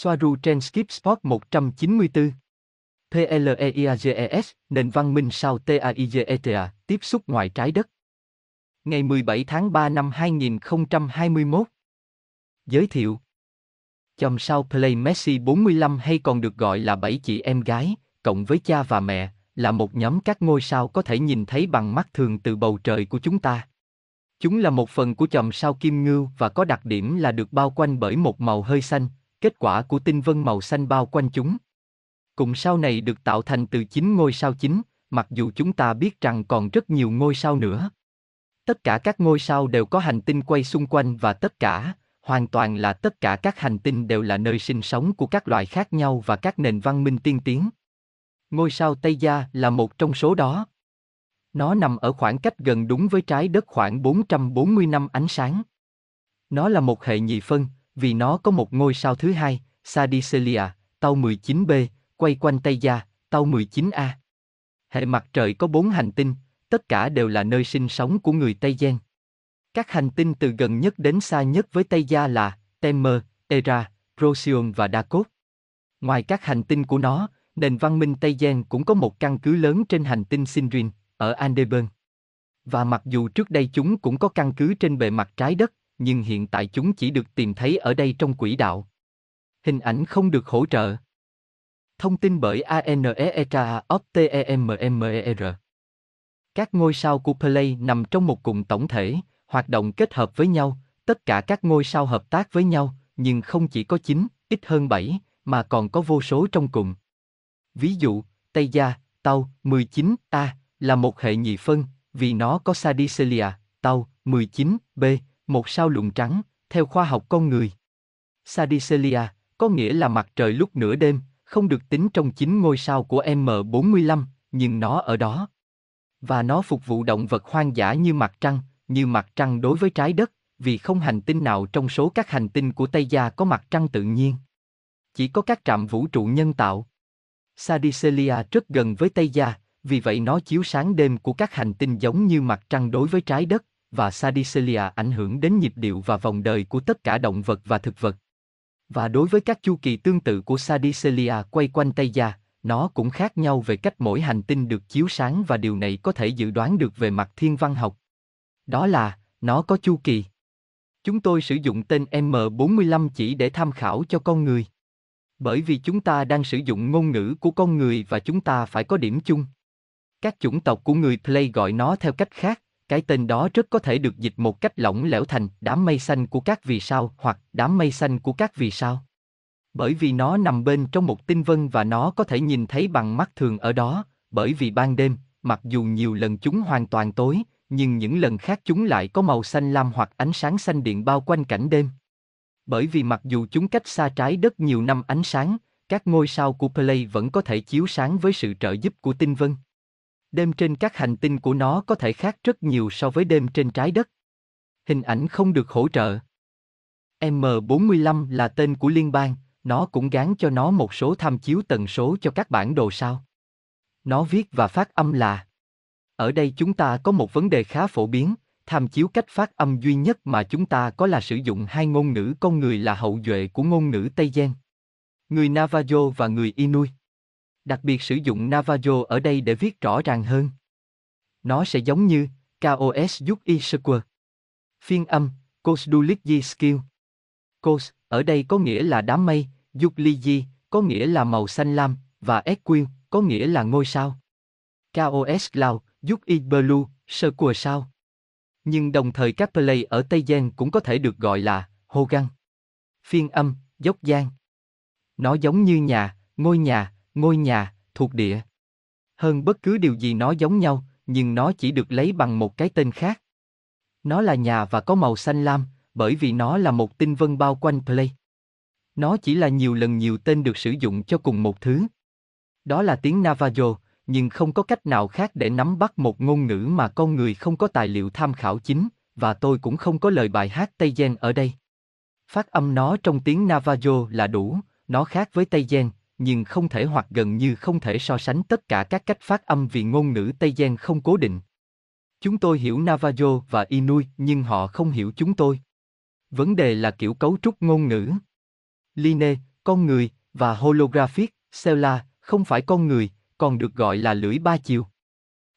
Soaru trên Skip Sport 194. PLEIAGES, nền văn minh sao TAIGETA, tiếp xúc ngoài trái đất. Ngày 17 tháng 3 năm 2021. Giới thiệu Chòm sao Play Messi 45 hay còn được gọi là bảy chị em gái, cộng với cha và mẹ, là một nhóm các ngôi sao có thể nhìn thấy bằng mắt thường từ bầu trời của chúng ta. Chúng là một phần của chòm sao kim ngưu và có đặc điểm là được bao quanh bởi một màu hơi xanh, kết quả của tinh vân màu xanh bao quanh chúng. Cụm sao này được tạo thành từ 9 ngôi sao chính, mặc dù chúng ta biết rằng còn rất nhiều ngôi sao nữa. Tất cả các ngôi sao đều có hành tinh quay xung quanh và tất cả, hoàn toàn là tất cả các hành tinh đều là nơi sinh sống của các loài khác nhau và các nền văn minh tiên tiến. Ngôi sao Tây Gia là một trong số đó. Nó nằm ở khoảng cách gần đúng với trái đất khoảng 440 năm ánh sáng. Nó là một hệ nhị phân, vì nó có một ngôi sao thứ hai, Sadicelia, tàu 19b, quay quanh Tây Gia, tàu 19a. Hệ mặt trời có bốn hành tinh, tất cả đều là nơi sinh sống của người Tây Gen. Các hành tinh từ gần nhất đến xa nhất với Tây Gia là Temer, Era, Procyon và Dakot. Ngoài các hành tinh của nó, nền văn minh Tây Gen cũng có một căn cứ lớn trên hành tinh Sindrin, ở Andeburn. Và mặc dù trước đây chúng cũng có căn cứ trên bề mặt trái đất, nhưng hiện tại chúng chỉ được tìm thấy ở đây trong quỹ đạo Hình ảnh không được hỗ trợ. Thông tin bởi ANEETA OPTEMMER. Các ngôi sao của Play nằm trong một cụm tổng thể, hoạt động kết hợp với nhau, tất cả các ngôi sao hợp tác với nhau, nhưng không chỉ có 9, ít hơn 7, mà còn có vô số trong cùng. Ví dụ, Tây Gia, Tau, 19A, là một hệ nhị phân, vì nó có Sadicelia, Tau, 19B, một sao lụn trắng, theo khoa học con người. Sadicelia, có nghĩa là mặt trời lúc nửa đêm, không được tính trong chín ngôi sao của M45, nhưng nó ở đó. Và nó phục vụ động vật hoang dã như mặt trăng, như mặt trăng đối với trái đất, vì không hành tinh nào trong số các hành tinh của Tây Gia có mặt trăng tự nhiên. Chỉ có các trạm vũ trụ nhân tạo. Sadicelia rất gần với Tây Gia, vì vậy nó chiếu sáng đêm của các hành tinh giống như mặt trăng đối với trái đất, và Sadicelia ảnh hưởng đến nhịp điệu và vòng đời của tất cả động vật và thực vật. Và đối với các chu kỳ tương tự của Sadicelia quay quanh Tây Gia, nó cũng khác nhau về cách mỗi hành tinh được chiếu sáng và điều này có thể dự đoán được về mặt thiên văn học. Đó là, nó có chu kỳ. Chúng tôi sử dụng tên M45 chỉ để tham khảo cho con người. Bởi vì chúng ta đang sử dụng ngôn ngữ của con người và chúng ta phải có điểm chung. Các chủng tộc của người Play gọi nó theo cách khác, cái tên đó rất có thể được dịch một cách lỏng lẻo thành đám mây xanh của các vì sao hoặc đám mây xanh của các vì sao. Bởi vì nó nằm bên trong một tinh vân và nó có thể nhìn thấy bằng mắt thường ở đó, bởi vì ban đêm, mặc dù nhiều lần chúng hoàn toàn tối, nhưng những lần khác chúng lại có màu xanh lam hoặc ánh sáng xanh điện bao quanh cảnh đêm. Bởi vì mặc dù chúng cách xa trái đất nhiều năm ánh sáng, các ngôi sao của Play vẫn có thể chiếu sáng với sự trợ giúp của tinh vân. Đêm trên các hành tinh của nó có thể khác rất nhiều so với đêm trên trái đất. Hình ảnh không được hỗ trợ. M45 là tên của liên bang, nó cũng gán cho nó một số tham chiếu tần số cho các bản đồ sao. Nó viết và phát âm là Ở đây chúng ta có một vấn đề khá phổ biến, tham chiếu cách phát âm duy nhất mà chúng ta có là sử dụng hai ngôn ngữ con người là hậu duệ của ngôn ngữ Tây Gen. Người Navajo và người Inuit. Đặc biệt sử dụng Navajo ở đây để viết rõ ràng hơn. Nó sẽ giống như KOS giúp Issaquah. Phiên âm, Kosduliki Skill. Kos, ở đây có nghĩa là đám mây, Yukliji, có nghĩa là màu xanh lam, và Equil, có nghĩa là ngôi sao. KOS Cloud, giúp Blue, sơ của sao. Nhưng đồng thời các play ở Tây Giang cũng có thể được gọi là Hogan. Phiên âm, dốc giang. Nó giống như nhà, ngôi nhà, ngôi nhà, thuộc địa. Hơn bất cứ điều gì nó giống nhau, nhưng nó chỉ được lấy bằng một cái tên khác. Nó là nhà và có màu xanh lam, bởi vì nó là một tinh vân bao quanh Play. Nó chỉ là nhiều lần nhiều tên được sử dụng cho cùng một thứ. Đó là tiếng Navajo, nhưng không có cách nào khác để nắm bắt một ngôn ngữ mà con người không có tài liệu tham khảo chính, và tôi cũng không có lời bài hát Tây Gen ở đây. Phát âm nó trong tiếng Navajo là đủ, nó khác với Tây Gen, nhưng không thể hoặc gần như không thể so sánh tất cả các cách phát âm vì ngôn ngữ Tây Gen không cố định. Chúng tôi hiểu Navajo và Inuit nhưng họ không hiểu chúng tôi. Vấn đề là kiểu cấu trúc ngôn ngữ. Line, Con người, và holographic, Stellar, không phải con người, còn được gọi là lưỡi ba chiều.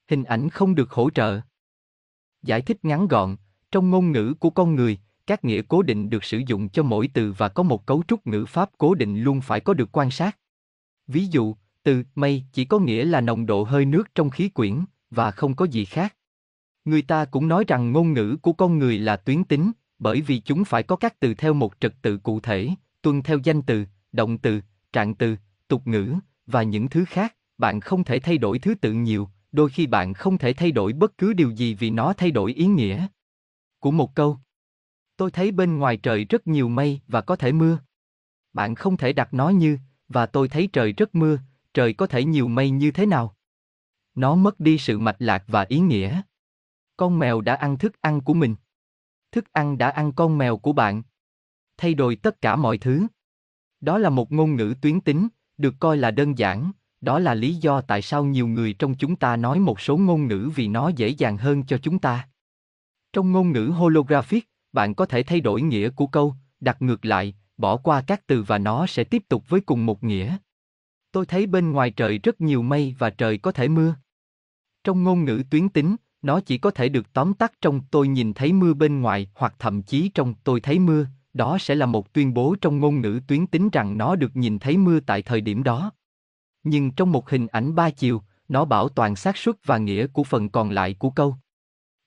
Hình ảnh không được hỗ trợ. Giải thích ngắn gọn, trong ngôn ngữ của con người, các nghĩa cố định được sử dụng cho mỗi từ và có một cấu trúc ngữ pháp cố định luôn phải có được quan sát. Ví dụ, từ mây chỉ có nghĩa là nồng độ hơi nước trong khí quyển và không có gì khác. Người ta cũng nói rằng ngôn ngữ của con người là tuyến tính, bởi vì chúng phải có các từ theo một trật tự cụ thể, tuân theo danh từ, động từ, trạng từ, tục ngữ và những thứ khác, bạn không thể thay đổi thứ tự nhiều, đôi khi bạn không thể thay đổi bất cứ điều gì vì nó thay đổi ý nghĩa của một câu. Tôi thấy bên ngoài trời rất nhiều mây và có thể mưa. Bạn không thể đặt nó như, và tôi thấy trời rất mưa, trời có thể nhiều mây như thế nào? Nó mất đi sự mạch lạc và ý nghĩa. Con mèo đã ăn thức ăn của mình. Thức ăn đã ăn con mèo của bạn. Thay đổi tất cả mọi thứ. Đó là một ngôn ngữ tuyến tính, được coi là đơn giản, đó là lý do tại sao nhiều người trong chúng ta nói một số ngôn ngữ vì nó dễ dàng hơn cho chúng ta. Trong ngôn ngữ holographic, bạn có thể thay đổi nghĩa của câu, đặt ngược lại, bỏ qua các từ và nó sẽ tiếp tục với cùng một nghĩa. Tôi thấy bên ngoài trời rất nhiều mây và trời có thể mưa. Trong ngôn ngữ tuyến tính, nó chỉ có thể được tóm tắt trong tôi nhìn thấy mưa bên ngoài hoặc thậm chí trong tôi thấy mưa, đó sẽ là một tuyên bố trong ngôn ngữ tuyến tính rằng nó được nhìn thấy mưa tại thời điểm đó. Nhưng trong một hình ảnh ba chiều, nó bảo toàn xác suất và nghĩa của phần còn lại của câu.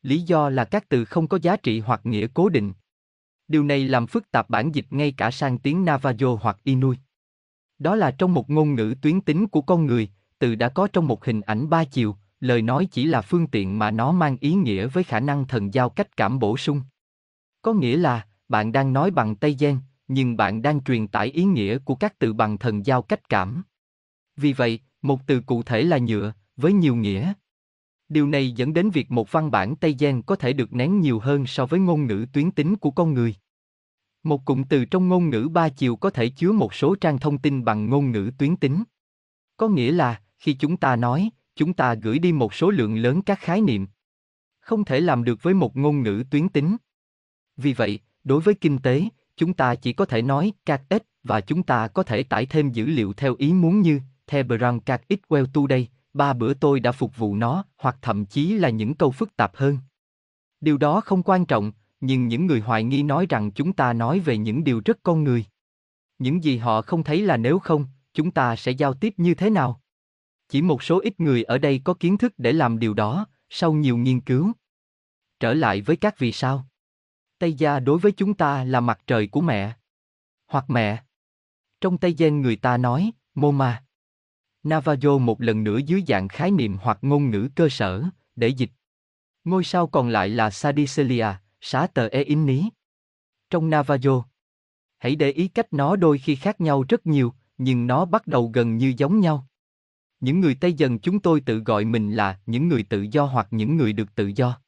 Lý do là các từ không có giá trị hoặc nghĩa cố định. Điều này làm phức tạp bản dịch ngay cả sang tiếng Navajo hoặc Inuit. Đó là trong một ngôn ngữ tuyến tính của con người, từ đã có trong một hình ảnh ba chiều, lời nói chỉ là phương tiện mà nó mang ý nghĩa với khả năng thần giao cách cảm bổ sung. Có nghĩa là, bạn đang nói bằng Tây Gen, nhưng bạn đang truyền tải ý nghĩa của các từ bằng thần giao cách cảm. Vì vậy, một từ cụ thể là nhựa, với nhiều nghĩa. Điều này dẫn đến việc một văn bản Tây Gen có thể được nén nhiều hơn so với ngôn ngữ tuyến tính của con người. Một cụm từ trong ngôn ngữ ba chiều có thể chứa một số trang thông tin bằng ngôn ngữ tuyến tính. Có nghĩa là, khi chúng ta nói, chúng ta gửi đi một số lượng lớn các khái niệm. Không thể làm được với một ngôn ngữ tuyến tính. Vì vậy, đối với kinh tế, chúng ta chỉ có thể nói các ít và chúng ta có thể tải thêm dữ liệu theo ý muốn như The Brown các ít well today, ba bữa tôi đã phục vụ nó, hoặc thậm chí là những câu phức tạp hơn. Điều đó không quan trọng, nhưng những người hoài nghi nói rằng chúng ta nói về những điều rất con người. Những gì họ không thấy là nếu không, chúng ta sẽ giao tiếp như thế nào? Chỉ một số ít người ở đây có kiến thức để làm điều đó, sau nhiều nghiên cứu. Trở lại với các vì sao. Tây gia đối với chúng ta là mặt trời của mẹ. Hoặc mẹ. Trong Tây Gen người ta nói, Moma. Navajo một lần nữa dưới dạng khái niệm hoặc ngôn ngữ cơ sở, để dịch. Ngôi sao còn lại là Sadicelia, xá tờ e in ní. Trong Navajo, hãy để ý cách nó đôi khi khác nhau rất nhiều, nhưng nó bắt đầu gần như giống nhau. Những người Tây dần chúng tôi tự gọi mình là những người tự do hoặc những người được tự do.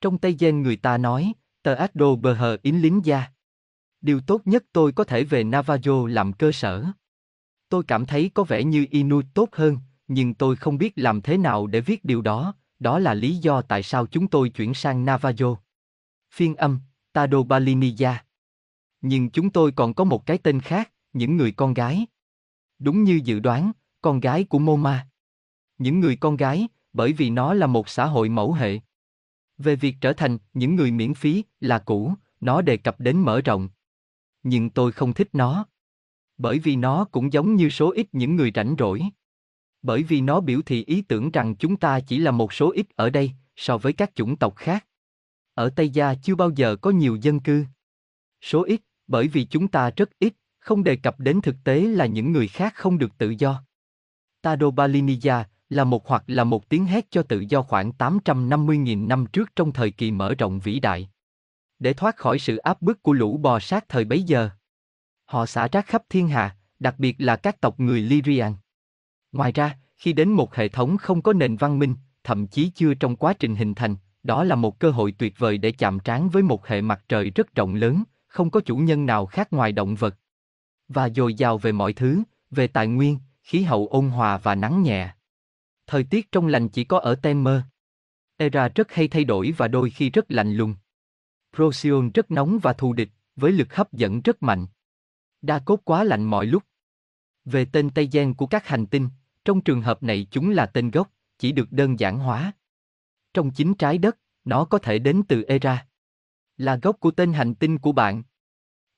Trong Tây Gen người ta nói, tờ Addo bờ hờ in lính gia. Điều tốt nhất tôi có thể về Navajo làm cơ sở. Tôi cảm thấy có vẻ như Inuit tốt hơn, nhưng tôi không biết làm thế nào để viết điều đó, đó là lý do tại sao chúng tôi chuyển sang Navajo. Phiên âm, Tado Baliniya. Nhưng chúng tôi còn có một cái tên khác, những người con gái. Đúng như dự đoán, con gái của Moma. Những người con gái, bởi vì nó là một xã hội mẫu hệ. Về việc trở thành những người miễn phí là cũ, nó đề cập đến mở rộng. Nhưng tôi không thích nó. Bởi vì nó cũng giống như số ít những người rảnh rỗi. Bởi vì nó biểu thị ý tưởng rằng chúng ta chỉ là một số ít ở đây, so với các chủng tộc khác. Ở Tây Gia chưa bao giờ có nhiều dân cư. Số ít, bởi vì chúng ta rất ít, không đề cập đến thực tế là những người khác không được tự do. Tadobaliniya là một hoặc là một tiếng hét cho tự do khoảng 850.000 năm trước trong thời kỳ mở rộng vĩ đại. Để thoát khỏi sự áp bức của lũ bò sát thời bấy giờ. Họ xả rác khắp thiên hạ, đặc biệt là các tộc người Lyrian. Ngoài ra, khi đến một hệ thống không có nền văn minh, thậm chí chưa trong quá trình hình thành, đó là một cơ hội tuyệt vời để chạm trán với một hệ mặt trời rất rộng lớn, không có chủ nhân nào khác ngoài động vật. Và dồi dào về mọi thứ, về tài nguyên, khí hậu ôn hòa và nắng nhẹ. Thời tiết trong lành chỉ có ở Temer. Era rất hay thay đổi và đôi khi rất lạnh lùng. Procyon rất nóng và thù địch, với lực hấp dẫn rất mạnh. Đa cốt quá lạnh mọi lúc. Về tên Tây Gen của các hành tinh, trong trường hợp này chúng là tên gốc, chỉ được đơn giản hóa. Trong chính trái đất, nó có thể đến từ Era. Là gốc của tên hành tinh của bạn.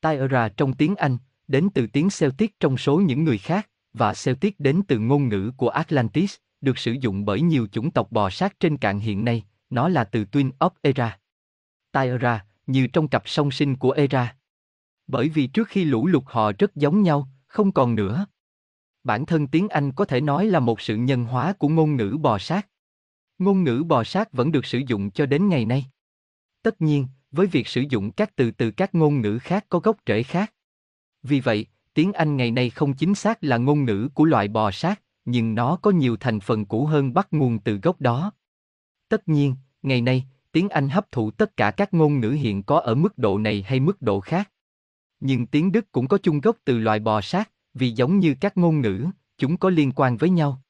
Tyra trong tiếng Anh, đến từ tiếng Celtic trong số những người khác, và Celtic đến từ ngôn ngữ của Atlantis, được sử dụng bởi nhiều chủng tộc bò sát trên cạn hiện nay, nó là từ Twin of Era. Tyra, như trong cặp song sinh của Era. Bởi vì trước khi lũ lụt họ rất giống nhau, không còn nữa. Bản thân tiếng Anh có thể nói là một sự nhân hóa của ngôn ngữ bò sát. Ngôn ngữ bò sát vẫn được sử dụng cho đến ngày nay. Tất nhiên, với việc sử dụng các từ từ các ngôn ngữ khác có gốc rễ khác. Vì vậy, tiếng Anh ngày nay không chính xác là ngôn ngữ của loại bò sát, nhưng nó có nhiều thành phần cũ hơn bắt nguồn từ gốc đó. Tất nhiên, ngày nay, tiếng Anh hấp thụ tất cả các ngôn ngữ hiện có ở mức độ này hay mức độ khác. Nhưng tiếng Đức cũng có chung gốc từ loài bò sát, vì giống như các ngôn ngữ, chúng có liên quan với nhau.